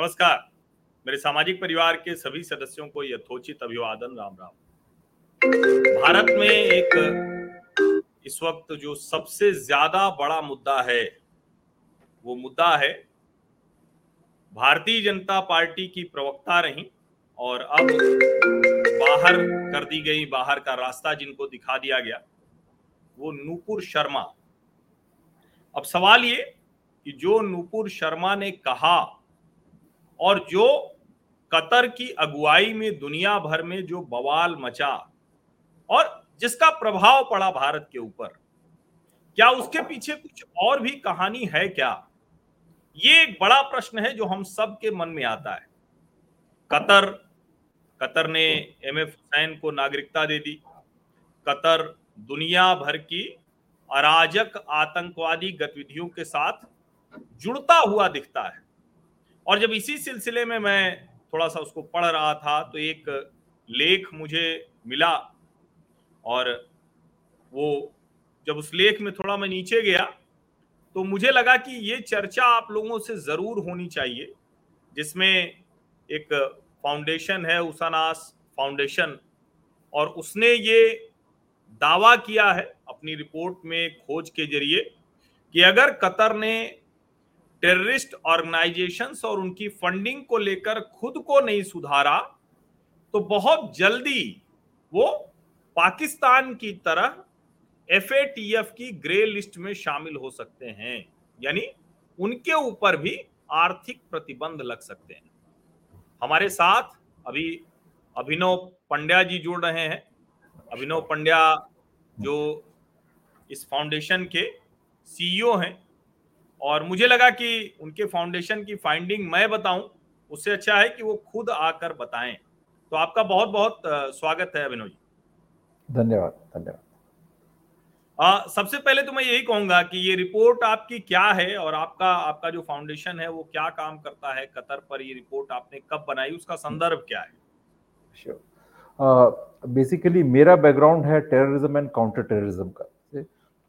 नमस्कार। मेरे सामाजिक परिवार के सभी सदस्यों को यथोचित अभिवादन, राम राम। भारत में एक इस वक्त जो सबसे ज़्यादा बड़ा मुद्दा है, वो मुद्दा है, भारतीय जनता पार्टी की प्रवक्ता रही और अब बाहर कर दी गई, बाहर का रास्ता जिनको दिखा दिया गया, वो नूपुर शर्मा। अब सवाल ये कि जो नूपुर शर्मा ने कहा और जो कतर की अगुवाई में, दुनिया भर में जो बवाल मचा और जिसका प्रभाव पड़ा भारत के ऊपर। क्या उसके पीछे कुछ और भी कहानी है क्या? ये एक बड़ा प्रश्न है जो हम सब के मन में आता है। कतर कतर ने एम एफ़ हुसैन को नागरिकता दे दी। कतर दुनिया भर की अराजक, आतंकवादी गतिविधियों के साथ जुड़ता हुआ दिखता है। और जब इसी सिलसिले में मैं थोड़ा सा उसको पढ़ रहा था तो एक लेख मुझे मिला और वो जब उस लेख में थोड़ा मैं नीचे गया तो मुझे लगा कि ये चर्चा आप लोगों से ज़रूर होनी चाहिए, जिसमें एक फाउंडेशन है, उसानास फाउंडेशन, और उसने ये दावा किया है अपनी रिपोर्ट में खोज के ज़रिए कि अगर कतर ने टेररिस्ट ऑर्गेनाइजेशंस और उनकी फंडिंग को लेकर खुद को नहीं सुधारा तो बहुत जल्दी वो पाकिस्तान की तरह एफएटीएफ की ग्रे लिस्ट में शामिल हो सकते हैं। यानी उनके ऊपर भी आर्थिक प्रतिबंध लग सकते हैं। हमारे साथ अभी अभिनव पंड्या जी जुड़ रहे हैं। अभिनव पंड्या जो इस फाउंडेशन के सीईओ हैं। और मुझे लगा कि उनके फाउंडेशन की फाइंडिंग मैं बताऊँ उससे अच्छा है कि वो खुद आकर बताएँ। तो आपका बहुत बहुत स्वागत है अभिनव जी। धन्यवाद धन्यवाद। सबसे पहले तो मैं यही कहूँगा कि ये रिपोर्ट आपकी क्या है और आपका आपका जो फाउंडेशन है वो क्या काम करता है कतर पर ये रिपोर्ट आपने कब बनाई उसका संदर्भ क्या है? बेसिकली uh, मेरा बैकग्राउंड है टेररिज्म एंड काउंटर टेररिज्म का।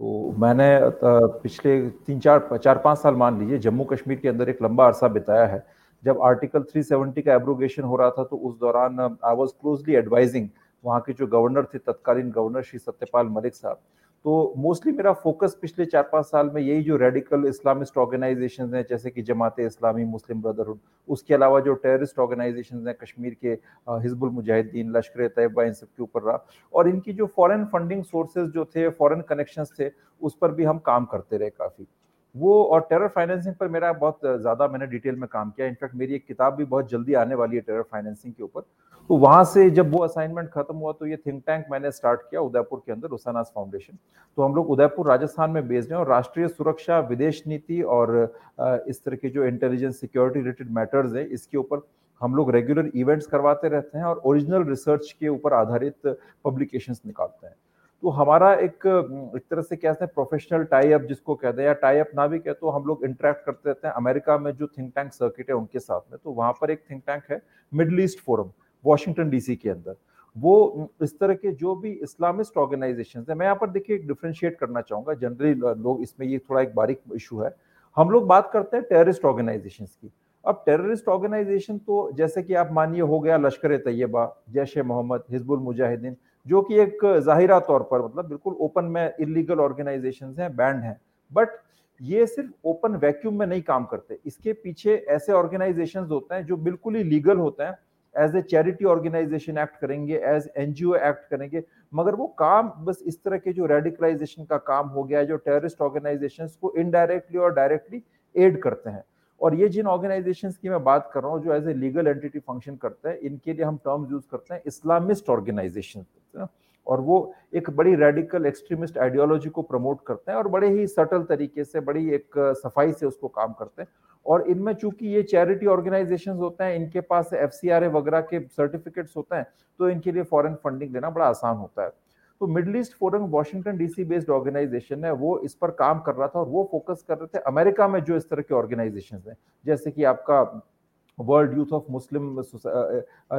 तो मैंने पिछले तीन चार चार पाँच साल मान लीजिए, जम्मू कश्मीर के अंदर एक लंबा अरसा बिताया है। जब आर्टिकल 370 का एब्रोगेशन हो रहा था तो उस दौरान आई वॉज़ क्लोजली एडवाइजिंग वहाँ के जो गवर्नर थे, तत्कालीन गवर्नर श्री सत्यपाल मलिक साहब तो मोस्टली मेरा फोकस पिछले चार पाँच साल में यही जो रेडिकल इस्लामिस्ट ऑर्गेनाइजेशन हैं, जैसे कि जमात इस्लामी मुस्लिम ब्रदरहुड उसके अलावा जो टेररिस्ट ऑर्गेनाइजेशन हैं, कश्मीर के हिजबुल मुजाहिदीन लश्कर तैयबा इन सब के ऊपर रहा। और इनकी जो फॉरेन फंडिंग सोर्सेज जो थे फॉरेन कनेक्शंस थे, उस पर भी हम काम करते रहे काफ़ी। वो और टेरर फाइनेंसिंग पर मेरा बहुत ज़्यादा मैंने डिटेल में काम किया। इनफैक्ट मेरी एक किताब भी बहुत जल्दी आने वाली है टेरर फाइनेंसिंग के ऊपर। तो वहाँ से जब वो असाइनमेंट खत्म हुआ तो ये थिंक टैंक मैंने स्टार्ट किया उदयपुर के अंदर उसानास फाउंडेशन तो हम लोग उदयपुर, राजस्थान में बेस्ड हैं और राष्ट्रीय सुरक्षा, विदेश नीति और इस तरह के जो इंटेलिजेंस सिक्योरिटी रिलेटेड मैटर्स है, इसके ऊपर हम लोग रेगुलर इवेंट्स करवाते रहते हैं और ओरिजिनल रिसर्च के ऊपर आधारित पब्लिकेशंस निकालते हैं। तो हमारा एक एक तरह से कहते हैं प्रोफेशनल टाई अप जिसको कहते हैं, या टाई अप ना भी कहते तो हम लोग इंटरेक्ट करते रहते हैं। अमेरिका में जो थिंक टैंक सर्किट है उनके साथ में तो वहाँ पर एक थिंक टैंक है Middle East Forum Washington DC के अंदर। वो इस तरह के जो भी इस्लामिस्ट ऑर्गेनाइजेशन है, मैं यहाँ पर देखिए एक डिफ्रेंशिएट करना चाहूँगा जनरली लोग इसमें ये थोड़ा एक बारीक इशू है। हम लोग बात करते हैं टेररिस्ट ऑर्गेनाइजेशन की। अब टेररिस्ट ऑर्गेनाइजेशन तो जैसे कि आप मानिए हो गया लश्कर तैयबा, जैश मोहम्मद, हिजबुल मुजाहिदीन जो कि एक जाहिरा तौर पर मतलब बिल्कुल ओपन में इलीगल ऑर्गेनाइजेशन हैं, बैंड हैं, बट ये सिर्फ़ ओपन वैक्यूम में नहीं काम करते। इसके पीछे ऐसे ऑर्गेनाइजेशन होते हैं जो बिल्कुल ही लीगल होते हैं as a charity organisation act करेंगे एज एनजीओ एक्ट करेंगे, मगर वो काम बस इस तरह के जो रेडिकलाइजेशन का काम हो गया जो टेररिस्ट ऑर्गेनाइजेशन को इनडायरेक्टली और डायरेक्टली एड करते हैं। और ये जिन ऑर्गेनाइजेशन की मैं बात कर रहा हूँ, जो as a legal entity function करते हैं, इनके लिए हम टर्म्स यूज़ करते हैं इस्लामिस्ट ऑर्गेनाइजेशन और वो एक बड़ी रेडिकल एक्सट्रीमिस्ट आइडियोलॉजी को प्रमोट करते हैं और बड़े ही सटल तरीके से, बड़ी एक सफ़ाई से उसको काम करते हैं। और इनमें चूँकि ये चैरिटी ऑर्गेनाइजेशंस होते हैं, इनके पास एफ़ वगैरह के सर्टिफिकेट्स होते हैं तो इनके लिए फॉरेन फंडिंग देना बड़ा आसान होता है। तो Middle East Forum Washington DC based organisation है, वो इस पर काम कर रहा था और वो फोकस कर रहे थे अमेरिका में जो इस तरह के ऑर्गेनाइजेशन हैं, जैसे कि आपका World Youth of Muslim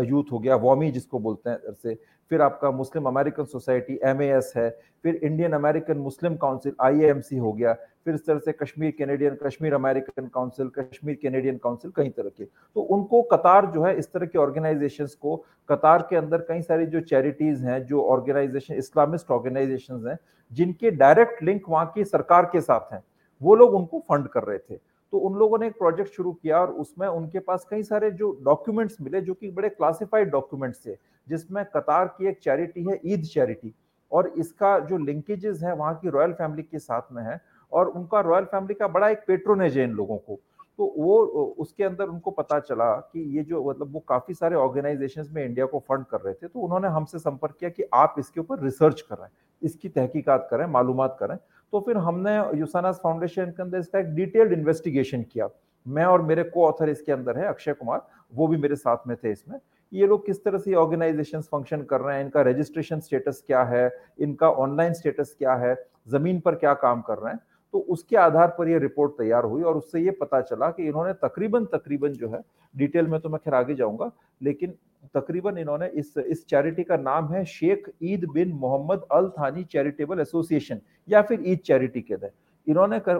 Youth हो गया, वॉमी जिसको बोलते हैं से। फिर आपका मुस्लिम अमेरिकन सोसाइटी एम है। फिर इंडियन अमेरिकन मुस्लिम काउंसिल आई हो गया। फिर इस तरह से Kashmir Canadian Kashmir American Council, Kashmir Canadian Council कई तरह के। तो उनको कतार जो है, इस तरह के ऑर्गेनाइजेशन को, कतार के अंदर कई सारी जो चैरिटीज हैं, जो ऑर्गेनाइजेशन इस्लामिस्ट ऑर्गेनाइजेशन हैं, जिनके डायरेक्ट लिंक वहाँ की सरकार के साथ हैं, वो लोग उनको फंड कर रहे थे। तो उन लोगों ने एक प्रोजेक्ट शुरू किया और उसमें उनके पास कई सारे जो डॉक्यूमेंट्स मिले, जो कि बड़े क्लासिफाइड डॉक्यूमेंट्स थे, जिसमें कतार की एक चैरिटी है, ईद चैरिटी और इसका जो लिंकेजेस है, वहाँ की रॉयल फैमिली के साथ में है और उनका रॉयल फैमिली का बड़ा एक पेट्रोनेज है इन लोगों को। तो वो, उसके अंदर उनको पता चला कि ये जो मतलब वो काफ़ी सारे ऑर्गेनाइजेशंस में इंडिया को फंड कर रहे थे तो उन्होंने हमसे संपर्क किया कि आप इसके ऊपर रिसर्च करें इसकी तहकीकात करें मालूम करें तो फिर हमने यूसानास फाउंडेशन के अंदर इसका एक डिटेल्ड इन्वेस्टिगेशन किया। मैं और मेरे को ऑथर इसके अंदर है, अक्षय कुमार, वो भी मेरे साथ में थे इसमें। ये लोग किस तरह से ऑर्गेनाइजेशन फ़ंक्शन कर रहे हैं, इनका रजिस्ट्रेशन स्टेटस क्या है, इनका ऑनलाइन स्टेटस क्या है, ज़मीन पर क्या काम कर रहे हैं? तो उसके आधार पर ये रिपोर्ट तैयार हुई और उससे ये पता चला कि इन्होंने तकरीबन तकरीबन जो है डिटेल में तो मैं खैर आगे जाऊँगा, लेकिन तकरीबन इन्होंने इस इस चैरिटी का नाम है शेख ईद बिन मोहम्मद अल थानी चैरिटेबल एसोसिएशन, या फिर ईद चैरिटी के तहत। इन्होंने कर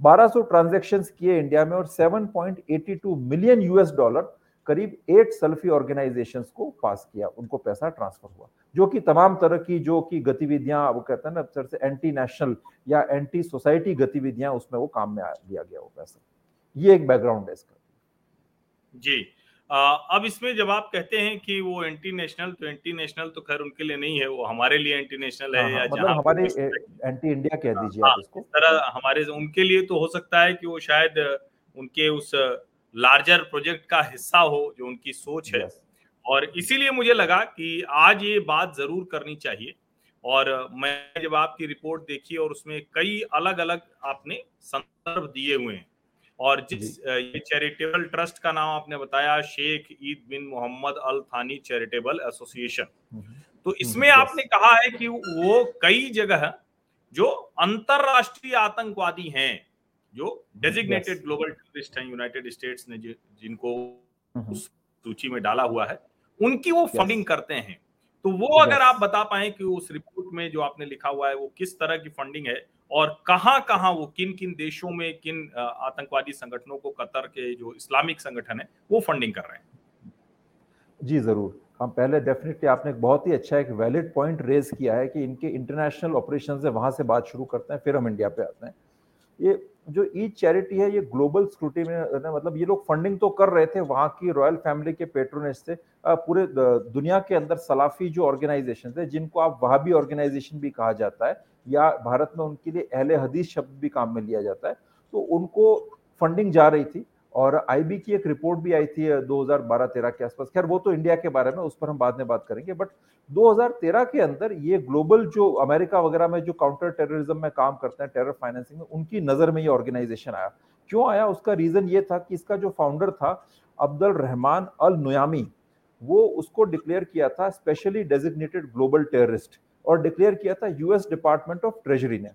1200 ट्रांजेक्शन किए इंडिया में और 7.82 मिलियन यूएस डॉलर, करीब एट सल्फी ऑर्गेनाइजेशंस को पास किया, उनको पैसा ट्रांसफ़र हुआ, जो कि तमाम तरह की, जो कि गतिविधियाँ, वो कहते हैं ना, सर से एंटी नेशनल या एंटी सोसाइटी गतिविधियाँ उसमें वो काम में लिया गया, वो पैसा। ये एक बैकग्राउंड है इसका। जी। अब इसमें जब आप कहते हैं कि वो एंटी नेशनल तो एंटी नेशनल तो खैर उनके लिए नहीं है वो हमारे लिए एंटी नेशनल है हाँ, या मतलब हमारे एंटी इंडिया कह दीजिए आप इसको। तरह हमारे उनके लिए तो हो सकता है कि वो शायद उनके उस लार्जर प्रोजेक्ट का हिस्सा हो जो उनकी सोच है। और इसीलिए मुझे लगा कि आज ये बात ज़रूर करनी चाहिए। और मैं जब आपकी रिपोर्ट देखी और उसमें कई अलग अलग आपने संदर्भ दिए हुए हैं और जिस ये चैरिटेबल ट्रस्ट का नाम आपने बताया शेख ईद बिन मोहम्मद अल थानी चैरिटेबल एसोसिएशन। तो इसमें आपने कहा है कि वो कई जगह जो अंतरराष्ट्रीय आतंकवादी हैं जो डेजिग्नेटेड ग्लोबल टेररिस्ट हैं यूनाइटेड स्टेट्स ने जिनको उस सूची में डाला हुआ है उनकी वो फंडिंग करते हैं। तो वो अगर आप बता पाए कि उस रिपोर्ट में जो आपने लिखा हुआ है वो किस तरह की फंडिंग है और कहाँ कहाँ वो किन किन देशों में, किन आतंकवादी संगठनों को कतर के जो इस्लामिक संगठन है, वो फंडिंग कर रहे हैं? जी, ज़रूर। हम पहले डेफिनेटली आपने एक बहुत ही अच्छा एक वैलिड पॉइंट रेज किया है कि इनके इंटरनेशनल ऑपरेशन है, वहाँ से बात शुरू करते हैं, फिर हम इंडिया पे आते हैं। ये जो ई चैरिटी है, ये ग्लोबल स्क्रूटी में मतलब ये लोग फंडिंग तो कर रहे थे, वहाँ की रॉयल फैमिली के पेट्रोनेज से पूरे दुनिया के अंदर सलाफी जो ऑर्गेनाइजेशन है, जिनको आप वहाबी ऑर्गेनाइजेशन भी कहा जाता है या भारत में उनके लिए अहले हदीस शब्द भी काम में लिया जाता है तो उनको फंडिंग जा रही थी और आईबी की एक रिपोर्ट भी आई थी 2012-13 के आसपास। खैर, वो तो इंडिया के बारे में, उस पर हम बाद में बात करेंगे बट 2013 के अंदर ये ग्लोबल जो अमेरिका वगैरह में जो काउंटर टेररिज्म में काम करते हैं टेरर फाइनेंसिंग में, उनकी नज़र में ये ऑर्गेनाइजेशन आया। क्यों आया? उसका रीजन ये था कि इसका जो फाउंडर था, अब्दुल रहमान अल नुयामी वो उसको डिक्लेयर किया था स्पेशली डेजिग्नेटेड ग्लोबल टेररिस्ट और डिक्लेयर किया था यूएस डिपार्टमेंट ऑफ़ ट्रेजरी ने।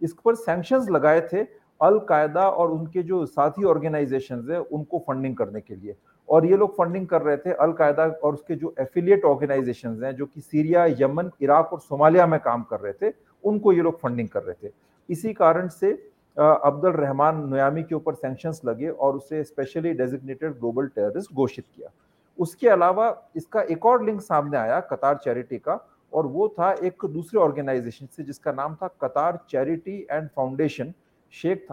इस पर सैंक्शंस लगाए थे अलकायदा और उनके जो साथी ऑर्गेनाइजेशन है, उनको फंडिंग करने के लिए। और ये लोग फंडिंग कर रहे थे अलकायदा और उसके जो एफिलिएट ऑर्गेनाइजेशन हैं, जो कि सीरिया यमन इराक और सोमालिया में काम कर रहे थे, उनको ये लोग फंडिंग कर रहे थे। इसी कारण से अब्दुल रहमान नयामी के ऊपर सैंक्शंस लगे और उसे स्पेशली डेजिग्नेटेड ग्लोबल टेररिस्ट घोषित किया। उसके अलावा इसका एक और लिंक सामने आया कतार चैरिटी का और वो था एक दूसरे ऑर्गेनाइजेशन से, जिसका नाम था कतार charity and foundation Sheikh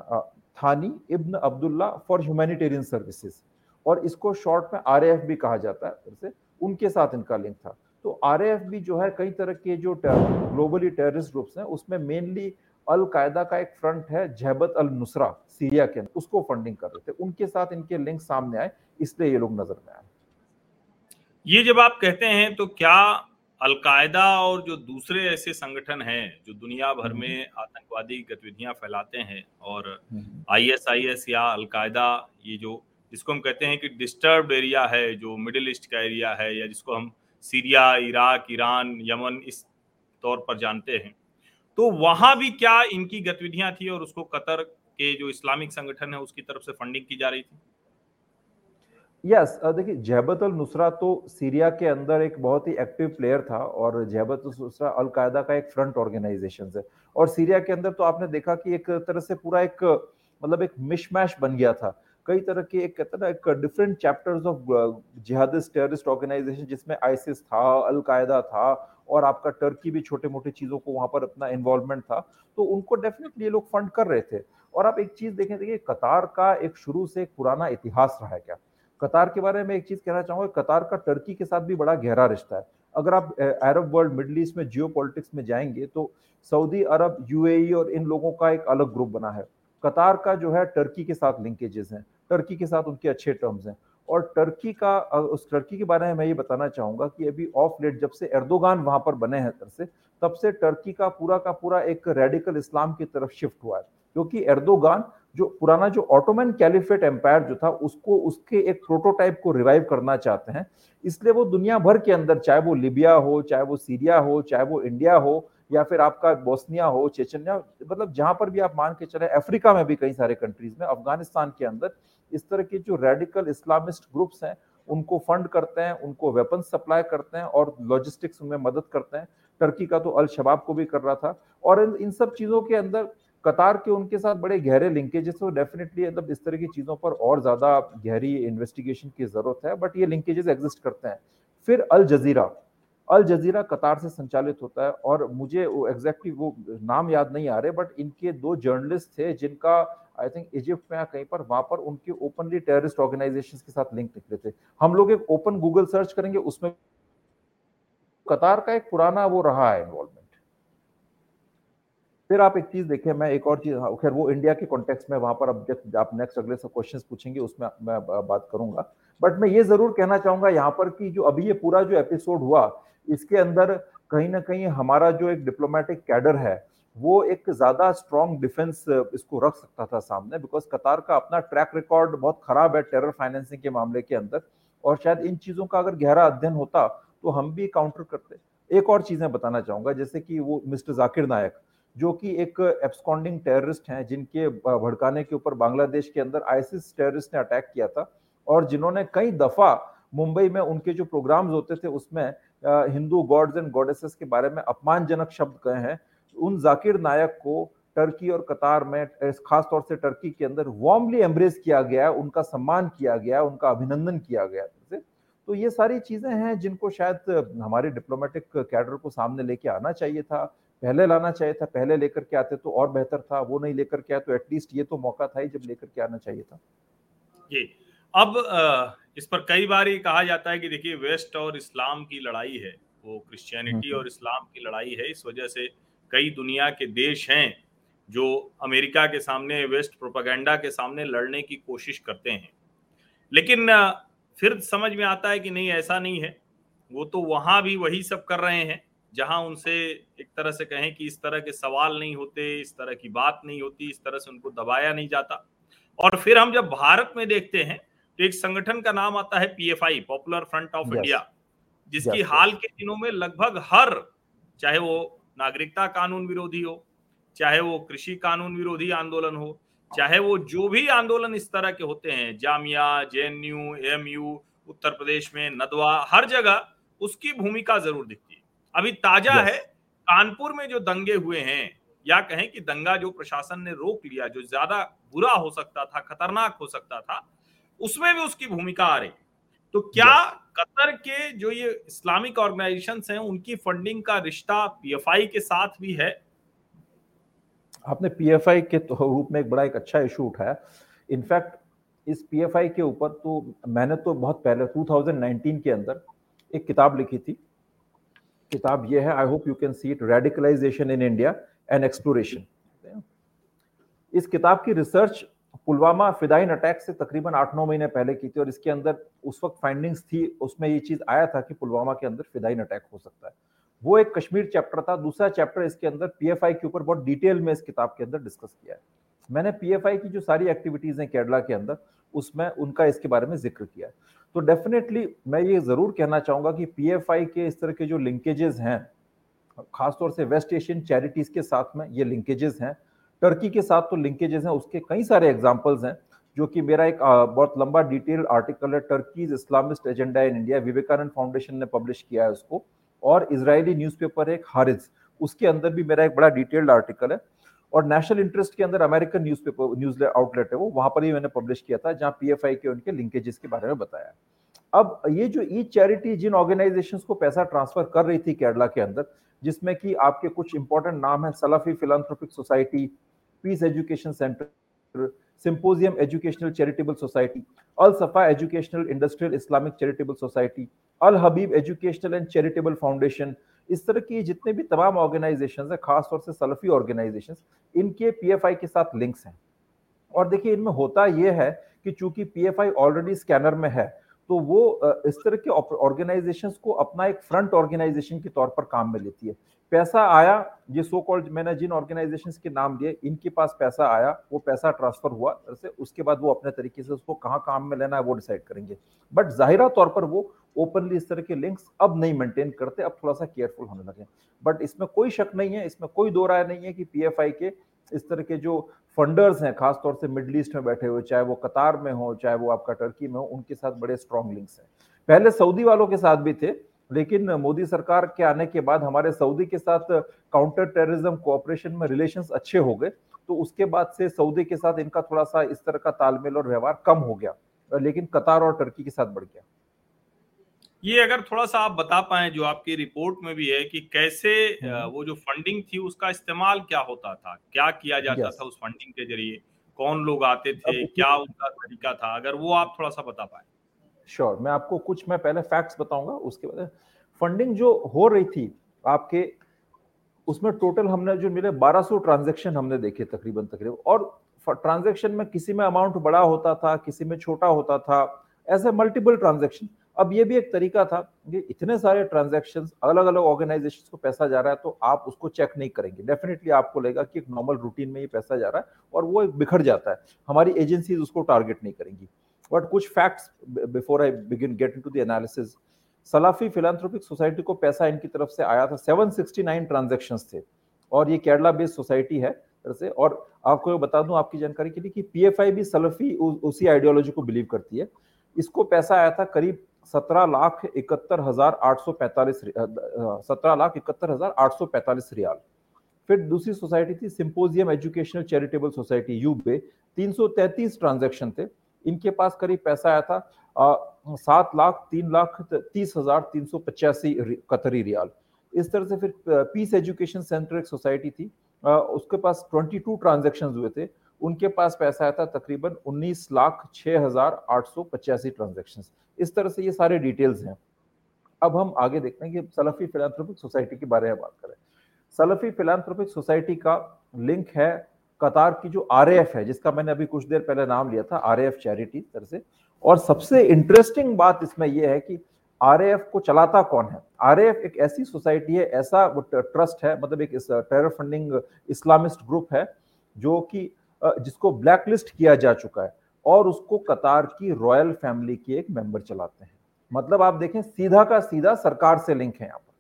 Thani ibn Abdullah for humanitarian services और इसको शॉर्ट में आर भी कहा जाता है, फिर से उनके साथ इनका लिंक था। तो आर भी जो है, कई तरह के जो ग्लोबली टेररिस्ट ग्रुप्स हैं, उसमें मेनली अल कायदा का एक फ्रंट है जहबत अल नुसरा सीरिया के अंदर। उसको फंडिंग कर रहे थे। उनके साथ इनके लिंक सामने आए, इसलिए ये लोग नज़र में आए। ये जब आप कहते हैं तो क्या अलकायदा और जो दूसरे ऐसे संगठन हैं जो दुनिया भर में हम्म। आतंकवादी गतिविधियाँ फैलाते हैं और आईएसआईएस हम्म। या अलकायदा ये जो जिसको हम कहते हैं कि डिस्टर्ब एरिया है जो मिडिल ईस्ट का एरिया है या जिसको हम सीरिया इराक ईरान यमन इस तौर पर जानते हैं तो वहाँ भी क्या इनकी गतिविधियाँ थी और उसको कतर के जो इस्लामिक संगठन है उसकी तरफ़ से फंडिंग की जा रही थी यस देखिए जहबत अल नुसरा तो सीरिया के अंदर एक बहुत ही एक्टिव प्लेयर था और जहबत नुसरा अलकायदा का एक फ्रंट ऑर्गेनाइजेशन है। और सीरिया के अंदर तो आपने देखा कि एक तरह से पूरा एक मतलब एक मिशमैश बन गया था। कई तरह के एक कहते ना, एक different chapters of jihadist terrorist organisation जिसमें आईसिस था, अलकायदा था और आपका टर्की भी छोटे मोटे चीज़ों को वहाँ पर अपना इन्वॉल्वमेंट था। तो उनको डेफिनेटली ये लोग फंड कर रहे थे। और आप एक चीज़ देखें, देखिए, कतार का एक शुरू से एक पुराना इतिहास रहा है क्या? कतार के बारे में एक चीज़ कहना चाहूँगा, कतार का टर्की के साथ भी बड़ा गहरा रिश्ता है। अगर आप अरब वर्ल्ड मिडल ईस्ट में जियो में जाएँगे तो सऊदी अरब यूएई और इन लोगों का एक अलग ग्रुप बना है। कतार का जो है, टर्की के साथ लिंकेजेस हैं। टर्की के साथ उनके अच्छे टर्म्स हैं। और टर्की का उस टर्की के बारे में मैं ये बताना चाहूँगा कि अभी ऑफ़ लेट जब से एर्दोगान वहाँ पर बने हैं तरह से, तब से टर्की का पूरा का पूरा एक रेडिकल इस्लाम की तरफ़ शिफ्ट हुआ है। क्योंकि एर्दोगान जो पुराना जो ऑटोमन कैलिफेट एम्पायर जो था उसको उसके एक प्रोटोटाइप को रिवाइव करना चाहते हैं। इसलिए वो दुनिया भर के अंदर चाहे वो लिबिया हो चाहे वो सीरिया हो चाहे वो इंडिया हो या फिर आपका बोस्निया हो चेचनिया मतलब जहाँ पर भी आप मान के चले अफ्रीका में भी कई सारे कंट्रीज़ में अफ़गानिस्तान के अंदर इस तरह के जो रेडिकल इस्लामिस्ट ग्रुप्स हैं उनको फंड करते हैं उनको वेपन सप्लाई करते हैं और लॉजिस्टिक्स उनमें मदद करते हैं। टर्की का तो अल शबाब को भी कर रहा था। और इन, इन सब चीज़ों के अंदर कतार के उनके साथ बड़े गहरे लिंकेजेस तो डेफिनेटली मतलब इस तरह की चीज़ों पर और ज़्यादा गहरी इन्वेस्टिगेशन की ज़रूरत है बट ये लिंकेजेस एग्जिस्ट करते हैं। फिर अल जजीरा। अल जजीरा कतार से संचालित होता है और मुझे वो एग्जैक्टली वो नाम याद नहीं आ रहे बट इनके दो जर्नलिस्ट थे जिनका आई थिंक इजिप्ट में या कहीं पर, वहाँ पर उनके ओपनली टेररिस्ट ऑर्गेनाइजेशन के साथ लिंक निकले थे। हम लोग एक ओपन गूगल सर्च करेंगे, उसमें कतार का एक पुराना वो रहा है इन्वॉल्वमेंट फिर आप एक चीज़ देखें मैं एक और चीज़ हाँ, खैर वो इंडिया के कॉन्टेक्स्ट में वहाँ पर अब जब आप नेक्स्ट अगले सब क्वेश्चंस पूछेंगे उसमें मैं बात करूँगा। बट मैं ये ज़रूर कहना चाहूँगा यहाँ पर कि जो अभी ये पूरा जो एपिसोड हुआ इसके अंदर कहीं ना कहीं हमारा जो एक डिप्लोमेटिक कैडर है वो एक ज़्यादा स्ट्रॉन्ग डिफेंस इसको रख सकता था सामने बिकॉज़ कतार का अपना ट्रैक रिकॉर्ड बहुत खराब है टेरर फाइनेंसिंग के मामले के अंदर। और शायद इन चीज़ों का अगर गहरा अध्ययन होता तो हम भी काउंटर करते। एक और चीज़ें बताना चाहूँगा जैसे कि वो मिस्टर जाकिर नायक जो कि एक एब्सकॉन्डिंग टेररिस्ट हैं, जिनके भड़काने के ऊपर बांग्लादेश के अंदर आईसिस टेररिस्ट ने अटैक किया था और जिन्होंने कई दफ़ा मुंबई में उनके जो प्रोग्राम्स होते थे उसमें हिंदू गॉड्स एंड गॉडेसेस के बारे में अपमानजनक शब्द कहे हैं। उन जाकिर नायक को टर्की और कतार में खास तौर से टर्की के अंदर वार्मली एम्ब्रेस किया गया, उनका सम्मान किया गया, उनका अभिनंदन किया गया तो ये सारी चीज़ें हैं जिनको शायद हमारे डिप्लोमेटिक कैडर को सामने लेके आना चाहिए था। पहले लाना चाहिए था पहले लेकर के आते तो और बेहतर था वो नहीं लेकर के आए तो एटलीस्ट ये तो मौका था ही जब लेकर के आना चाहिए था। जी अब इस पर कई बार ये कहा जाता है कि देखिए वेस्ट और इस्लाम की लड़ाई है वो क्रिश्चियनिटी और इस्लाम की लड़ाई है इस वजह से कई दुनिया के देश हैं जो अमेरिका के सामने वेस्ट प्रोपागेंडा के सामने लड़ने की कोशिश करते हैं। लेकिन फिर समझ में आता है कि नहीं ऐसा नहीं है वो तो वहाँ भी वही सब कर रहे हैं। जहाँ उनसे एक तरह से कहें कि इस तरह के सवाल नहीं होते इस तरह की बात नहीं होती इस तरह से उनको दबाया नहीं जाता। और फिर हम जब भारत में देखते हैं तो एक संगठन का नाम आता है PFI Popular Front of India जिसकी हाल के दिनों में लगभग हर चाहे वो नागरिकता कानून विरोधी हो चाहे वो कृषि कानून विरोधी आंदोलन हो चाहे वो जो भी आंदोलन इस तरह के होते हैं Jamia J N U Uttar Pradesh में नदवा हर जगह उसकी भूमिका ज़रूर दिखती अभी ताज़ा है कानपुर में जो दंगे हुए हैं या कहें कि दंगा जो प्रशासन ने रोक लिया जो ज़्यादा बुरा हो सकता था खतरनाक हो सकता था उसमें भी उसकी भूमिका आ रही। तो क्या कतर के जो ये इस्लामिक ऑर्गेनाइजेशन हैं उनकी फंडिंग का रिश्ता पीएफआई के साथ भी है? आपने पीएफआई के तो रूप में एक बड़ा एक अच्छा इशू उठाया। इनफैक्ट इस पीएफआई के ऊपर तो मैंने तो बहुत पहले 2019 के अंदर एक किताब लिखी थी किताब ये है I hope you can see it radicalisation in India and exploration इस किताब की रिसर्च पुलवामा फिदाइन अटैक से तकरीबन आठ नौ महीने पहले की थी और इसके अंदर उस वक्त फाइंडिंग्स थी, उसमें ये चीज़ आया था कि पुलवामा के अंदर फिदाइन अटैक हो सकता है। वो एक कश्मीर चैप्टर था, दूसरा चैप्टर इसके अंदर पीएफआई के ऊपर बहुत डिटेल में इस किताब के अंदर डिस्कस किया है। मैंने पीएफआई की जो सारी एक्टिविटीज़ हैं केरला के अंदर, उसमें उनका इसके बारे में ज़िक्र किया है। तो डेफिनेटली मैं ये ज़रूर कहना चाहूँगा कि पीएफआई के इस तरह के जो लिंकेजेस हैं, खासतौर से वेस्ट एशियन चैरिटीज के साथ में ये लिंकेजेस हैं। टर्की के साथ तो लिंकेजेस हैं, उसके कई सारे एग्जाम्पल्स हैं, जो कि मेरा एक बहुत लंबा डिटेल आर्टिकल है Turkey's Islamist agenda in India Vivekananda Foundation ने पब्लिश किया है उसको। और इसराइली न्यूज़पेपर है एक हारिज उसके अंदर भी मेरा एक बड़ा डिटेल्ड आर्टिकल है। और नेशनल इंटरेस्ट के अंदर अमेरिकन न्यूज़पेपर न्यूज़ आउटलेट है वो, वहाँ पर भी मैंने पब्लिश किया था, जहाँ पीएफआई के उनके लिंकेजेस के बारे में बताया। अब ये जो ई चैरिटी जिन ऑर्गेनाइजेशंस को पैसा ट्रांसफ़र कर रही थी केरला के अंदर, जिसमें कि आपके कुछ इंपॉर्टेंट नाम है Salafi Philanthropic Society Peace Education Centre Symposium Educational Charitable Society Al Safa Educational Industrial Islamic Charitable Society Al Habib Educational and Charitable Foundation इस तरह की जितने भी तमाम ऑर्गेनाइजेशन है, खासतौर से सलफी ऑर्गेनाइजेशन इनके पीएफआई के साथ लिंक्स हैं। और देखिए, इनमें होता यह है कि चूँकि पीएफआई ऑलरेडी स्कैनर में है तो वो इस तरह के ऑर्गेनाइजेशंस को अपना एक फ्रंट ऑर्गेनाइजेशन के तौर पर काम में लेती है। पैसा आया, ये सो कॉल्ड मैंने जिन ऑर्गेनाइजेशंस के नाम लिए इनके पास पैसा आया, वो पैसा ट्रांसफ़र हुआ से उसके बाद वो अपने तरीके से उसको कहाँ काम में लेना है वो डिसाइड करेंगे। बट जाहिरा तौर पर वो ओपनली इस तरह के लिंक्स अब नहीं मेंटेन करते, अब थोड़ा सा केयरफुल होने लगे बट इसमें कोई शक नहीं है, इसमें कोई दो राय नहीं है कि पीएफआई के इस तरह के जो फंडर्स हैं, खासतौर से मिडल ईस्ट में बैठे हुए, चाहे वो कतार में हो, चाहे वो आपका टर्की में हो, उनके साथ बड़े स्ट्रॉन्ग लिंक्स हैं। पहले सऊदी वालों के साथ भी थे, लेकिन मोदी सरकार के आने के बाद हमारे सऊदी के साथ काउंटर टेररिज्म कोऑपरेशन में रिलेशंस अच्छे हो गए तो उसके बाद से सऊदी के साथ इनका थोड़ा सा इस तरह का तालमेल और व्यवहार कम हो गया, लेकिन कतार और टर्की के साथ बढ़ गया। ये अगर थोड़ा सा आप बता पाए जो आपकी रिपोर्ट में भी है कि कैसे हम्म। वो जो फंडिंग थी उसका इस्तेमाल क्या होता था? क्या किया जाता था उस फंडिंग के ज़रिए? कौन लोग आते थे? क्या उनका तरीका था? अगर वो आप थोड़ा सा बता पाए। श्योर मैं आपको कुछ मैं पहले फैक्ट्स बताऊँगा उसके बाद फंडिंग जो हो रही थी आपके उसमें टोटल हमने जो मिले 1200 ट्रांजैक्शन हमने देखे तकरीबन तकरीबन और ट्रांजैक्शन में किसी में अमाउंट बड़ा होता था किसी में छोटा होता था ऐसे मल्टीपल ट्रांजैक्शन। अब ये भी एक तरीका था कि इतने सारे ट्रांजेक्शन अलग अलग ऑर्गेनाइजेशन को पैसा जा रहा है तो आप उसको चेक नहीं करेंगे। डेफिनेटली आपको लगेगा कि एक नॉर्मल रूटीन में ये पैसा जा रहा है और वो एक बिखर जाता है। हमारी एजेंसी उसको टारगेट नहीं करेंगी। बट कुछ facts before I begin get into the analysis Salafi Philanthropic Society को पैसा इनकी तरफ़ से आया था। 769 ट्रांजेक्शन थे। और ये केरला बेस्ड सोसाइटी है से। और आपको बता दूँ, आपकी जानकारी के लिए कि पीएफआई भी सलफी उसी आइडियोलॉजी को बिलीव करती है। इसको पैसा आया था करीब सत्रह लाख इकहत्तर हज़ार आठ सौ पैंतालीस सत्रह लाख इकहत्तर हज़ार आठ सौ पैंतालीस रियाल। फिर दूसरी सोसाइटी थी सिंपोजियम एजुकेशनल चैरिटेबल सोसाइटी यूबे। तीन सौ तैतीस ट्रांजेक्शन थे। इनके पास करीब पैसा आया था सात लाख तीन लाख तीस हज़ार तीन सौ पचासी कतरी रियाल। इस तरह से फिर पीस एजुकेशन सेंटर एक सोसाइटी थी। आ, उसके पास ट्वेंटी टू ट्रांजेक्शन हुए थे। उनके पास पैसा आया था तकरीबन उन्नीस लाख छह हज़ार आठ सौ पचासी ट्रांजेक्शन इस तरह से ये सारे डिटेल्स हैं। अब हम आगे देखते हैं कि सलफी फिलानथ्रोपिक सोसाइटी के बारे में बात करें। सलफी फिलानथ्रोपिक सोसाइटी का लिंक है कतार की जो आरएफ है, जिसका मैंने अभी कुछ देर पहले नाम लिया था आरएफ चैरिटी तरह से। और सबसे इंटरेस्टिंग बात इसमें यह है कि आरएफ को चलाता कौन है? आरएफ एक ऐसी सोसाइटी है, ऐसा ट्रस्ट है मतलब एक टेरर फंडिंग इस्लामिस्ट ग्रुप है, जो कि जिसको ब्लैकलिस्ट किया जा चुका है और उसको कतार की रॉयल फैमिली के एक मेंबर चलाते हैं। मतलब आप देखें, सीधा का सीधा सरकार से लिंक है यहाँ पर।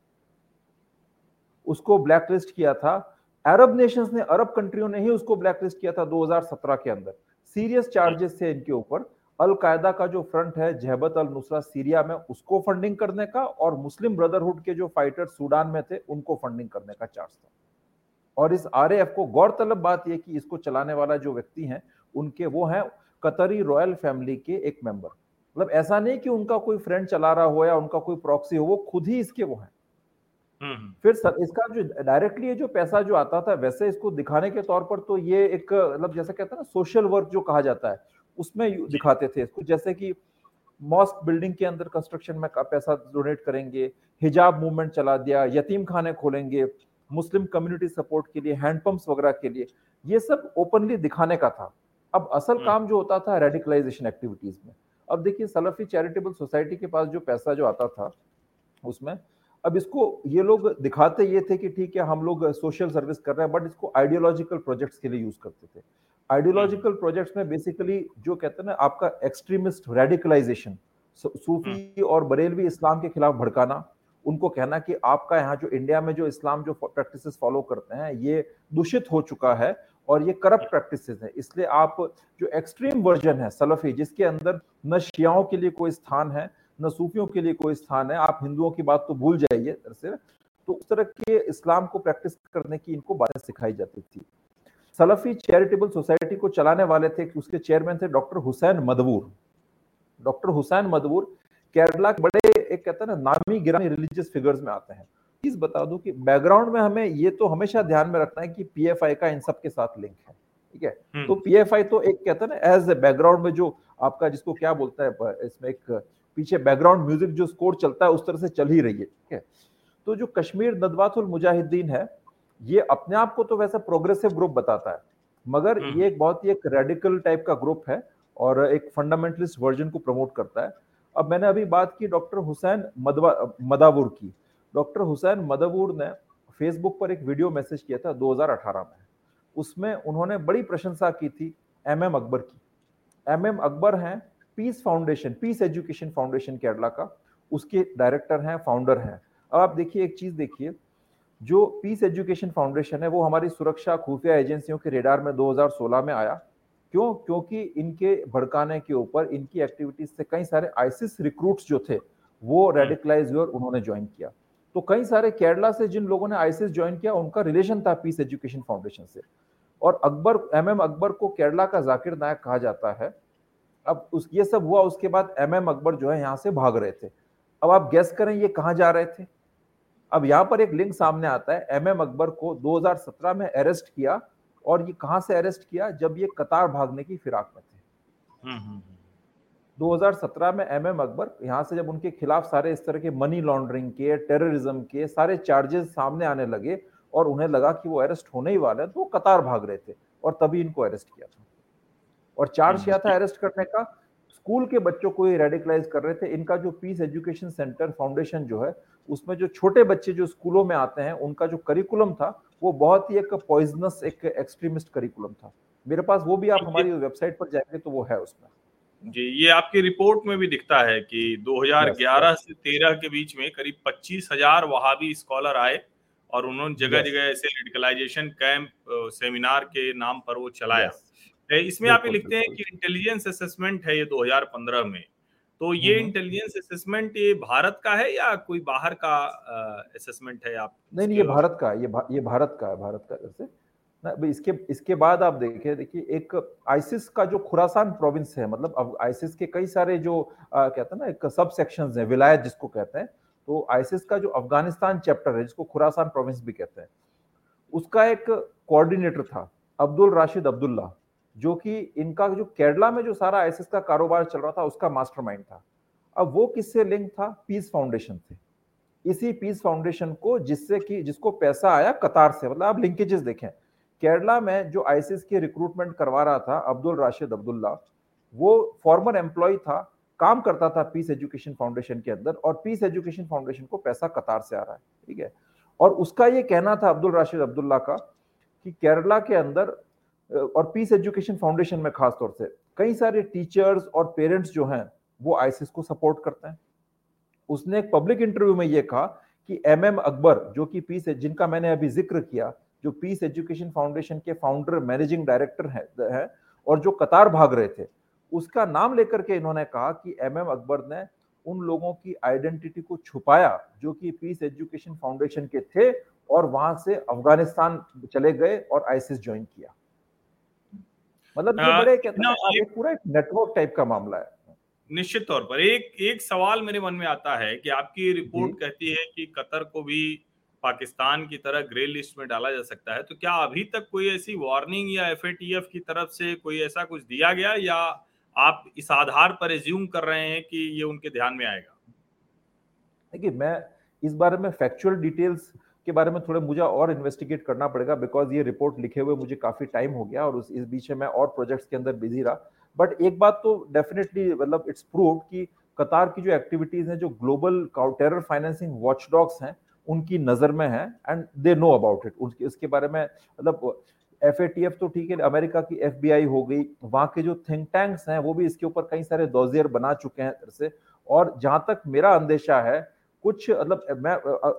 उसको ब्लैकलिस्ट किया था। अरब नेशंस ने अरब कंट्रियों ने ही उसको ब्लैकलिस्ट किया था 2017 के अंदर। सीरियस चार्जेस थे इनके ऊपर। अलकायदा का जो फ्रंट है जहबत अल नुसरा सीरिया में, उसको फंडिंग करने का और मुस्लिम ब्रदरहुड के जो फाइटर सूडान में थे, उनको फंडिंग करने का चार्ज था। और इस आरएफ को गौरतलब बात यह कि इसको चलाने वाला जो व्यक्ति है उनके वो है कतरी रॉयल फैमिली के एक मेंबर। मतलब ऐसा नहीं कि उनका कोई फ्रेंड चला रहा हो या उनका कोई प्रॉक्सी हो वो खुद ही इसके वो है। हम्म, हम्म। फिर सर, इसका जो डायरेक्टली ये जो पैसा जो आता था वैसे इसको दिखाने के तौर पर तो ये एक मतलब जैसे कहते हैं ना सोशल वर्क जो कहा जाता है उसमें दिखाते थे इसको। जैसे कि मॉस्क बिल्डिंग के अंदर कंस्ट्रक्शन में पैसा डोनेट करेंगे हिजाब मूवमेंट चला दिया यतीम खाने खोलेंगे मुस्लिम कम्युनिटी सपोर्ट के लिए हैंडपम्प्स वगैरह के लिए ये सब ओपनली दिखाने का था अब असल हम्म। काम जो होता था रेडिकलाइजेशन एक्टिविटीज़ में अब देखिए सलफी चैरिटेबल सोसाइटी के पास जो पैसा जो आता था उसमें अब इसको ये लोग दिखाते ये थे कि ठीक है हम लोग सोशल सर्विस कर रहे हैं बट इसको आइडियोलॉजिकल प्रोजेक्ट्स के लिए यूज़ करते थे आइडियोलॉजिकल प्रोजेक्ट्स में बेसिकली जो कहते हैं ना आपका एक्सट्रीमिस्ट रेडिकलाइजेशन सूफी हम्म। और बरेलवी इस्लाम के खिलाफ भड़काना उनको कहना कि आपका यहाँ जो इंडिया में जो इस्लाम जो प्रैक्टिसेस फॉलो करते हैं ये दूषित हो चुका है और ये करप्ट प्रैक्टिस है। इसलिए आप जो एक्सट्रीम वर्जन है सलफी जिसके अंदर न शियाओं के लिए कोई स्थान है न सूफियों के लिए कोई स्थान है आप हिंदुओं की बात तो भूल जाइए तो उस तरह के इस्लाम को प्रैक्टिस करने की इनको बातें सिखाई जाती थी। सलफी चैरिटेबल सोसाइटी को चलाने वाले थे उसके चेयरमैन थे डॉक्टर हुसैन मदबूर डॉक्टर हुसैन मदबूर केरला के बड़े एक कहते हैं ना नामी गिरामी रिलीजियस फिगर्स में आते हैं प्लीज़ बता दो कि बैकग्राउंड में हमें ये तो हमेशा ध्यान में रखना है कि पीएफआई का इन सब के साथ लिंक है ठीक है हम्म। तो पीएफआई तो एक कहते हैं ना एज ए बैकग्राउंड में जो आपका जिसको क्या बोलता है इसमें एक पीछे बैकग्राउंड म्यूज़िक जो स्कोर चलता है उस तरह से चल ही रही है ठीक है तो जो कश्मीर नदवातुल मुजाहिदीन है ये अपने आप को तो वैसा प्रोग्रेसिव ग्रुप बताता है मगर हम्म। ये एक बहुत ही एक रेडिकल टाइप का ग्रुप है और एक फंडामेंटलिस्ट वर्जन को प्रमोट करता है अब मैंने अभी बात की डॉक्टर हुसैन मदवा, मदावुर की। डॉक्टर हुसैन मदावुर ने फेसबुक पर एक वीडियो मैसेज किया था 2018 में। उसमें उन्होंने बड़ी प्रशंसा की थी एम एम अकबर की। एम एम अकबर हैं Peace Foundation, Peace Education Foundation Kerala का। उसके डायरेक्टर हैं, फाउंडर हैं। अब आप देखिए, एक चीज़ देखिए, जो पीस एजुकेशन फाउंडेशन है, वो हमारी सुरक्षा खुफिया एजेंसियों के रेडार में 2016 में आया। क्यों? क्योंकि इनके भड़काने के ऊपर इनकी एक्टिविटीज़ से कई सारे आईसिस रिक्रूट्स जो थे वो रेडिकलाइज हम्म। हुए और उन्होंने ज्वाइन किया। तो कई सारे केरला से जिन लोगों ने आईसिस ज्वाइन किया उनका रिलेशन था पीस एजुकेशन फाउंडेशन से। और अकबर एम एम अकबर को केरला का जाकिर नायक कहा जाता है। अब उस ये सब हुआ उसके बाद एम एम अकबर जो है यहाँ से भाग रहे थे। अब आप गैस करें ये कहाँ जा रहे थे? अब यहाँ पर एक लिंक सामने आता है। एम एम अकबर को 2017 में अरेस्ट किया और ये कहाँ से अरेस्ट किया? जब ये कतार भागने की फिराक में थे। 2017 हम्म, हम्म, हम्म। में एम एम अकबर यहाँ से जब उनके खिलाफ सारे इस तरह के मनी लॉन्ड्रिंग के टेररिज्म के सारे चार्जेस सामने आने लगे और उन्हें लगा कि वो अरेस्ट होने ही वाले हैं तो वो कतार भाग रहे थे और तभी इनको अरेस्ट किया था। और चार्ज किया था अरेस्ट करने का? स्कूल के बच्चों को ही रेडिकलाइज कर रहे थे। इनका जो पीस एजुकेशन सेंटर फाउंडेशन जो है उसमें जो छोटे बच्चे जो स्कूलों में आते हैं उनका जो करिकुलम था वो बहुत ही एक पॉइजनस एक एक्सट्रीमिस्ट करिकुलम था। मेरे पास वो भी आप हमारी वेबसाइट पर जाएँगे तो वो है उसमें। जी ये आपकी रिपोर्ट में भी दिखता है कि 2011 से 13 के बीच में करीब पच्चीस हज़ार वहाबी स्कॉलर आए और उन्होंने जगह जगह ऐसे रेडिकलाइजेशन कैंप सेमिनार के नाम पर वो चलाया। इसमें आप ये लिखते हैं कि इंटेलिजेंस असेसमेंट है ये 2015 में। तो ये इंटेलिजेंस असेसमेंट ये भारत का है या कोई बाहर का असेसमेंट है आप नहीं नहीं ये भारत का ये भा, ये भारत का है भारत का जैसे ना इसके इसके बाद आप देखिए देखिए एक आईसिस का जो खुरासान प्रोविंस है मतलब अब आईसिस के कई सारे जो आ, कहते हैं ना एक सब सेक्शंस हैं विलायत जिसको कहते हैं तो आईसिस का जो अफ़गानिस्तान चैप्टर है जिसको खुरासान प्रोविंस भी कहते हैं उसका एक कोऑर्डिनेटर था अब्दुल राशिद अब्दुल्ला। जो कि इनका जो केरला में जो सारा आईएसएस का कारोबार चल रहा था, उसका मास्टरमाइंड था। अब वो किससे लिंक था? पीस फाउंडेशन से। इसी पीस फाउंडेशन को जिससे कि, जिसको पैसा आया कतार से मतलब आप लिंकेजेस देखें। केरला में जो आईसीएस की रिक्रूटमेंट करवा रहा था, अब्दुल राशिद अब्दुल्ला, वो फॉर्मर एम्प्लॉय था, काम करता था पीस एजुकेशन फाउंडेशन के अंदर और पीस एजुकेशन फाउंडेशन को पैसा कतार से आ रहा है, ठीक है? और उसका ये कहना था अब्दुल राशिद अब्दुल्ला का कि केरला के अंदर और पीस एजुकेशन फाउंडेशन में खास तौर से कई सारे टीचर्स और पेरेंट्स जो हैं वो आईसिस को सपोर्ट करते हैं। उसने एक पब्लिक इंटरव्यू में ये कहा कि एम एम अकबर जो कि पीस जिनका मैंने अभी ज़िक्र किया जो पीस एजुकेशन फाउंडेशन के फाउंडर मैनेजिंग डायरेक्टर है, है और जो कतार भाग रहे थे उसका नाम लेकर के इन्होंने कहा कि एम एम अकबर ने उन लोगों की आइडेंटिटी को छुपाया जो कि पीस एजुकेशन फाउंडेशन के थे और वहाँ से अफ़गानिस्तान चले गए और आईसिस ज्वाइन किया। मतलब ये बड़े कहते हैं पूरा एक नेटवर्क टाइप का मामला है। निश्चित तौर पर एक एक सवाल मेरे मन में आता है कि आपकी रिपोर्ट कहती है कि कतर को भी पाकिस्तान की तरह ग्रे लिस्ट में डाला जा सकता है तो क्या अभी तक कोई ऐसी वार्निंग या एफ़ की तरफ़ से कोई ऐसा कुछ दिया गया या आप इस आधार पर एज्यूम कर रहे हैं कि ये उनके ध्यान में आएगा? देखिए मैं इस बारे में फैक्चुअल डिटेल्स के बारे में थोड़ा मुझे और इन्वेस्टिगेट करना पड़ेगा बिकॉज़ ये रिपोर्ट लिखे हुए मुझे काफ़ी टाइम हो गया और उस, इस बीच में मैं और प्रोजेक्ट्स के अंदर बिज़ी रहा। बट एक बात तो डेफिनेटली मतलब इट्स प्रूव कि कतार की जो एक्टिविटीज़ हैं, जो ग्लोबल टेरर फाइनेंसिंग वॉचडॉग्स हैं, उनकी नज़र में है and they know about it उसके इसके बारे में मतलब एफ़ तो ठीक है, अमेरिका की एफ़ हो गई, वहाँ के जो थिंक टैंक्स हैं, वो भी इसके ऊपर कई सारे दोजियर बना चुके हैं से। और जहाँ तक मेरा अंदेशा है कुछ मतलब मैं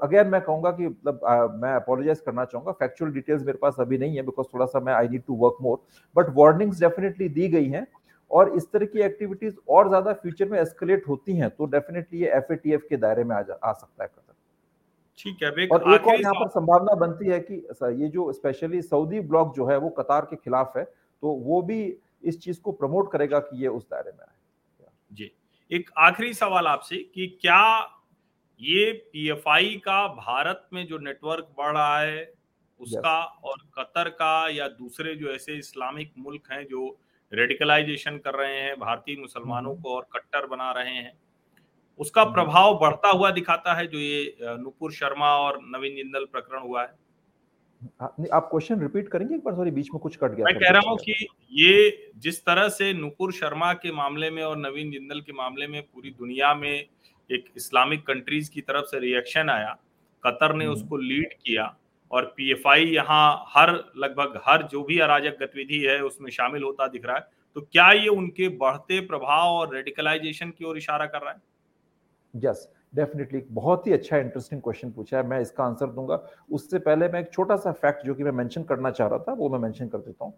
अगेन मैं कहूँगा कि मतलब मैं अपोलोजाइज करना चाहूँगा। फैक्चुअल डिटेल्स मेरे पास अभी नहीं है बिकॉज़ थोड़ा सा मैं I need to work more but warnings definitely दी गई हैं और इस तरह की एक्टिविटीज़ और ज़्यादा फ्यूचर में एस्केलेट होती हैं तो डेफिनेटली ये एफ़ के दायरे में आ, जा, आ सकता है कतर ठीक है और एक और यहाँ पर संभावना बनती है कि ये जो स्पेशली सऊदी ब्लॉक जो है वो कतार के खिलाफ है तो वो भी इस चीज़ को प्रमोट करेगा कि ये उस दायरे में आए। जी एक आखिरी सवाल आपसे कि क्या ये पीएफआई का भारत में जो नेटवर्क बढ़ रहा है उसका और कतर का या दूसरे जो ऐसे इस्लामिक मुल्क हैं जो रेडिकलाइजेशन कर रहे हैं भारतीय मुसलमानों हम्म। को और कट्टर बना रहे हैं उसका हम्म। प्रभाव बढ़ता हुआ दिखाता है जो ये नुपुर शर्मा और नवीन जिंदल प्रकरण हुआ है हाँ, आप क्वेश्चन रिपीट करेंगे एक बार सॉरी बीच में कुछ कट गया मैं कह रहा हूँ कि ये जिस तरह से नुपुर शर्मा के मामले में और नवीन जिंदल के मामले में पूरी दुनिया में एक इस्लामिक कंट्रीज़ की तरफ़ से रिएक्शन आया। कतर ने हम्म। उसको लीड किया और पीएफआई यहाँ हर लगभग हर जो भी अराजक गतिविधि है उसमें शामिल होता दिख रहा है। तो क्या ये उनके बढ़ते प्रभाव और रेडिकलाइजेशन की ओर इशारा कर रहा है? यस डेफिनेटली बहुत ही अच्छा इंटरेस्टिंग क्वेश्चन पूछा है। मैं इसका आंसर दूँगा। उससे पहले मैं एक छोटा सा फैक्ट जो कि मैं मेंशन करना चाह रहा था वो मैं मेंशन कर देता हूँ।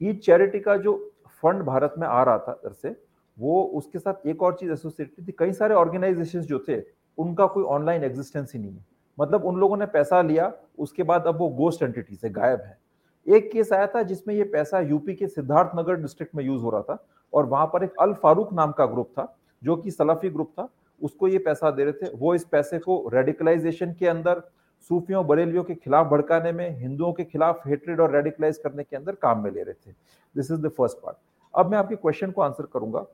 ईद चैरिटी का जो फंड भारत में आ रहा था दर से वो उसके साथ एक और चीज़ एसोसिएटेड थी। कई सारे ऑर्गेनाइजेशन जो थे, उनका कोई ऑनलाइन एग्जिस्टेंस ही नहीं है। मतलब उन लोगों ने पैसा लिया, उसके बाद अब वो गोस्ट एंटिटी से गायब है। एक केस आया था जिसमें ये पैसा यूपी के सिद्धार्थनगर डिस्ट्रिक्ट में यूज़ हो रहा था और वहाँ पर एक अल फारूक नाम का ग्रुप था, जो कि सलाफी ग्रुप था, उसको ये पैसा दे रहे थे। वो इस पैसे को रेडिकलाइजेशन के अंदर, सूफियों, बरेलियों के खिलाफ भड़काने में, हिंदुओं के खिलाफ हेट्रेड और रेडिकलाइज करने के अंदर काम में ले रहे थे। This is the first part अब मैं आपके क्वेश्चन को आंसर करूँगा।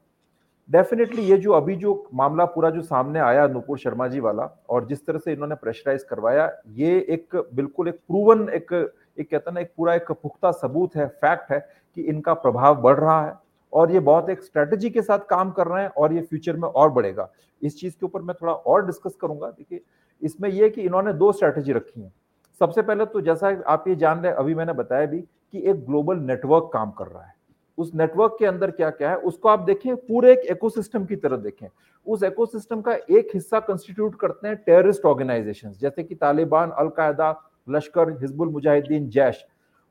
डेफिनेटली ये जो अभी जो मामला पूरा जो सामने आया नुपुर शर्मा जी वाला और जिस तरह से इन्होंने प्रेशराइज करवाया, ये एक बिल्कुल एक प्रूवन एक एक कहता ना, एक पूरा एक पुख्ता सबूत है फैक्ट है कि इनका प्रभाव बढ़ रहा है और ये बहुत एक स्ट्रेटजी के साथ काम कर रहे हैं और ये फ्यूचर में और बढ़ेगा। इस चीज़ के ऊपर मैं थोड़ा और डिस्कस करूँगा। देखिए, इसमें यह कि इन्होंने दो स्ट्रेटेजी रखी है। सबसे पहले तो जैसा आप ये जान रहे अभी मैंने बताया भी कि एक ग्लोबल नेटवर्क काम कर रहा है। उस नेटवर्क के अंदर क्या क्या है, उसको आप देखें, पूरे एक इकोसिस्टम की तरह देखें। उस इकोसिस्टम का एक हिस्सा कंस्टिट्यूट करते हैं टेररिस्ट ऑर्गेनाइजेशंस जैसे कि तालिबान, अलकायदा, लश्कर, हिजबुल मुजाहिदीन, जैश।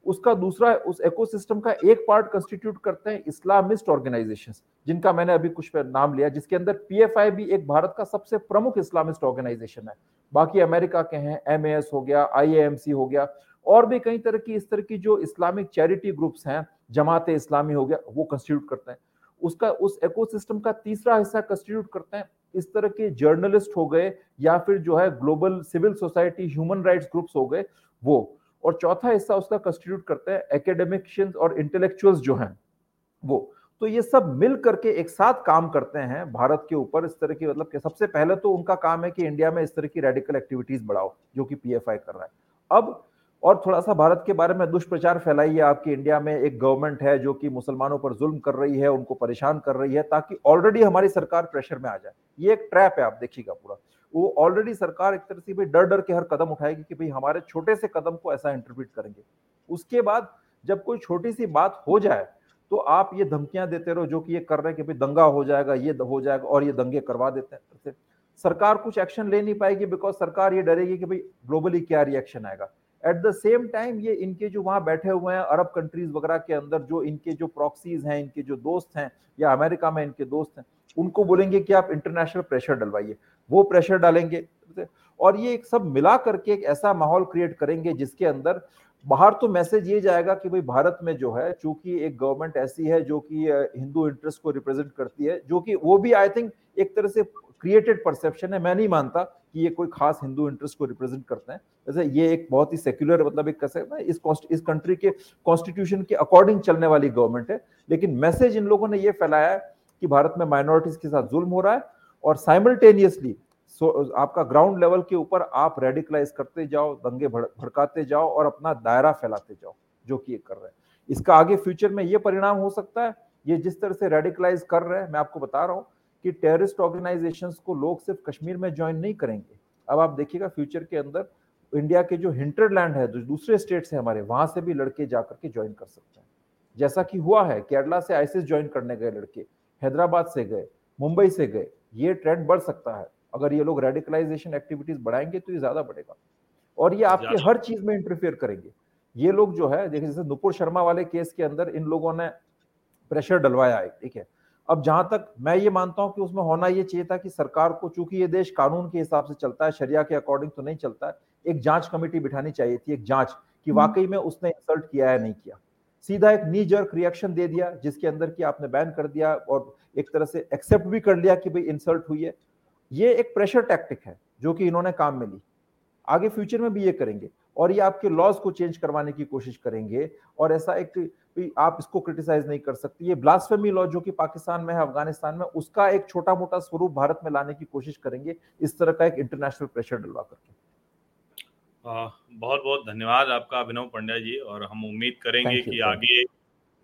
उसका दूसरा उस इकोसिस्टम का एक पार्ट कंस्टिट्यूट करते हैं इस्लामिस्ट ऑर्गेनाइजेशंस जिनका मैंने अभी कुछ नाम लिया, जिसके अंदर पीएफआई भी एक भारत का सबसे प्रमुख इस्लामिस्ट ऑर्गेनाइजेशन है। बाकी अमेरिका के हैं एम हो गया आई हो गया, और भी कई तरह की इस तरह की जो इस्लामिक चैरिटी ग्रुप्स हैं जमात इस्लामी हो गया, वो कंस्टिट्यूट करते हैं। उसका, उस इकोसिस्टम का तीसरा हिस्सा कंस्टिट्यूट करते हैं। इस तरह के जर्नलिस्ट हो गए या फिर जो है global civil society human rights groups हो गए, वो। और चौथा हिस्सा उसका कंस्टिट्यूट करते हैं एकेडमिक्शियंस और इंटेलेक्चुअल्स जो हैं, वो। तो ये सब मिल करके एक साथ काम करते हैं भारत के ऊपर इस तरह की मतलब कि सबसे पहले तो उनका काम है कि इंडिया में इस तरह की रेडिकल एक्टिविटीज़ बढ़ाओ, जो कि पीएफआई कर रहा है। अब और थोड़ा सा भारत के बारे में दुष्प्रचार फैलाइए। आपकी इंडिया में एक गवर्नमेंट है जो कि मुसलमानों पर जुल्म कर रही है, उनको परेशान कर रही है ताकि ऑलरेडी हमारी सरकार प्रेशर में आ जाए। ये एक ट्रैप है, आप देखिएगा पूरा। वो ऑलरेडी सरकार एक तरह से भाई डर डर के हर कदम उठाएगी कि भाई हमारे छोटे से कदम को ऐसा इंटरप्रिट करेंगे। उसके बाद जब कोई छोटी सी बात हो जाए तो आप ये धमकियाँ देते रहो जो कि ये कर रहे हैं कि भाई दंगा हो जाएगा, ये हो जाएगा और ये दंगे करवा देते हैं। सरकार कुछ एक्शन ले नहीं पाएगी बिकॉज़ सरकार ये डरेगी कि भाई ग्लोबली क्या रिएक्शन आएगा। एट द सेम टाइम ये इनके जो वहाँ बैठे हुए हैं अरब कंट्रीज़ वगैरह के अंदर, जो इनके जो प्रॉक्सीज हैं, इनके जो दोस्त हैं, या अमेरिका में इनके दोस्त हैं, उनको बोलेंगे कि आप इंटरनेशनल प्रेशर डलवाइए। वो प्रेशर डालेंगे। और ये एक सब मिला करके एक ऐसा माहौल क्रिएट करेंगे जिसके अंदर बाहर तो मैसेज ये जाएगा कि भाई भारत में जो है, चूँकि एक गवर्नमेंट ऐसी है जो कि हिंदू इंटरेस्ट को रिप्रेजेंट करती है, जो कि वो भी आई थिंक एक तरह से क्रिएटेड परसेप्शन है, मैं नहीं मानता कि ये कोई खास हिंदू इंटरेस्ट को रिप्रेजेंट करते हैं। जैसे ये एक बहुत ही सेक्युलर मतलब एक कैसे, ना इस इस कंट्री के कॉन्स्टिट्यूशन के अकॉर्डिंग चलने वाली गवर्नमेंट है, लेकिन मैसेज इन लोगों ने ये फैलाया है कि भारत में माइनॉरिटीज के साथ जुल्म हो रहा है और साइमल्टेनियसली सो, आपका ग्राउंड लेवल के ऊपर आप रेडिकलाइज करते जाओ, दंगे भड़काते जाओ और अपना दायरा फैलाते जाओ, जो कि ये कर रहे हैं। इसका आगे फ्यूचर में ये परिणाम हो सकता है, ये जिस तरह से रेडिकलाइज कर रहे हैं, मैं आपको बता रहा हूँ कि टेररिस्ट ऑर्गेनाइजेशंस को लोग सिर्फ़ कश्मीर में ज्वाइन नहीं करेंगे। अब आप देखिएगा फ्यूचर के अंदर इंडिया के जो हिंटरलैंड है, जो दूसरे स्टेट्स है हमारे, वहाँ से भी लड़के जाकर के ज्वाइन कर सकते हैं। जैसा कि हुआ है, केरला से आईसिस ज्वाइन करने गए लड़के, हैदराबाद से गए, मुंबई से गए, ये ट्रेंड बढ़ सकता है। अगर ये लोग रेडिकलाइजेशन एक्टिविटीज़ बढ़ाएँगे तो ये ज़्यादा बढ़ेगा। और ये आपके हर चीज़ में इंटरफेयर करेंगे। ये लोग जो है देखिए जैसे नुपुर शर्मा वाले केस के अंदर इन लोगों ने प्रेशर डलवाया है ठीक है। अब जहाँ तक मैं ये मानता हूँ कि उसमें होना ये चाहिए था कि सरकार को चूँकि ये देश कानून के हिसाब से चलता है शरिया के अकॉर्डिंग तो नहीं चलता है एक जाँच कमेटी बिठानी चाहिए थी एक जाँच कि हम्म। वाकई में उसने इंसल्ट किया है नहीं किया। सीधा एक नी जर्क रिएक्शन दे दिया जिसके अंदर की आपने बैन कर दिया और एक तरह से एक्सेप्ट भी कर लिया कि भाई इंसल्ट हुई है। ये एक प्रेशर टैक्टिक है जो कि इन्होंने काम में ली। आगे फ्यूचर में भी ये करेंगे और ये आपके लॉज को चेंज करवाने की कोशिश करेंगे और ऐसा एक आप इसको क्रिटिसाइज नहीं कर सकते। ये ब्लास्फेमी लॉ जो कि पाकिस्तान में है अफ़गानिस्तान में उसका एक छोटा मोटा स्वरूप भारत में लाने की कोशिश करेंगे इस तरह का एक इंटरनेशनल प्रेशर डलवा करके। बहुत बहुत धन्यवाद आपका अभिनव पंड्या जी और हम उम्मीद करेंगे कि आगे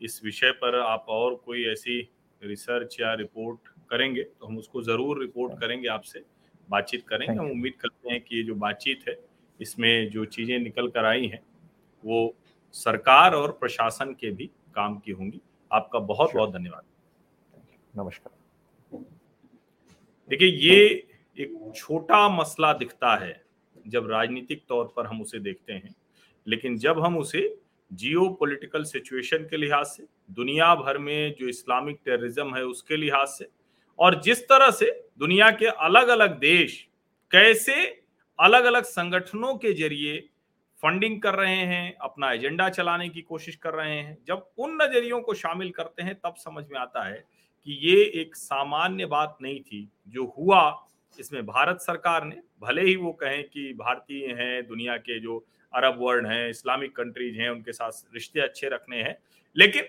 इस विषय पर आप और कोई ऐसी रिसर्च या रिपोर्ट करेंगे तो हम उसको ज़रूर रिपोर्ट करेंगे आपसे बातचीत करेंगे। हम उम्मीद करते हैं कि ये जो बातचीत है इसमें जो चीज़ें निकल कर आई हैं वो सरकार और प्रशासन के भी काम की होंगी। आपका बहुत बहुत धन्यवाद। नमस्कार। देखिए ये एक छोटा मसला दिखता है जब राजनीतिक तौर पर हम उसे देखते हैं लेकिन जब हम उसे जियो पोलिटिकल सिचुएशन के लिहाज से दुनिया भर में जो इस्लामिक टेररिज्म है उसके लिहाज से और जिस तरह से दुनिया के अलग अलग देश कैसे अलग अलग संगठनों के ज़रिए फंडिंग कर रहे हैं, अपना एजेंडा चलाने की कोशिश कर रहे हैं, जब उन नजरियों को शामिल करते हैं, तब समझ में आता है कि ये एक सामान्य बात नहीं थी जो हुआ इसमें भारत सरकार ने। भले ही वो कहें कि भारतीय हैं, दुनिया के जो अरब वर्ल्ड हैं, इस्लामिक कंट्रीज़ हैं, उनके साथ रिश्ते अच्छे रखने हैं, लेकिन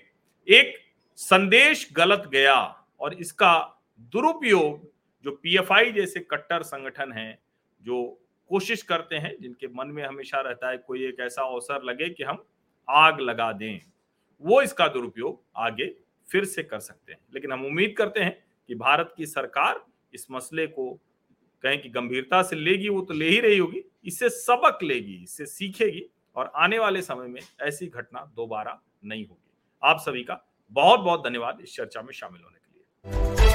एक संदेश गलत गया और इसका दुरुपयोग जो पीएफआई जैसे कट्टर संगठन हैं, जो कोशिश करते हैं, जिनके मन में हमेशा रहता है, कोई एक ऐसा अवसर लगे कि हम आग लगा दें, वो इसका दुरुपयोग आगे फिर से कर सकते हैं। लेकिन हम उम्मीद करते हैं कि भारत की सरकार इस मसले को कहें कि गंभीरता से लेगी, वो तो ले ही रही होगी, इससे सबक लेगी, इससे सीखेगी, और आने वाले समय में ऐसी घटना दोबारा नहीं होगी। आप सभी का बहुत बहुत धन्यवाद इस चर्चा में शामिल होने के लिए।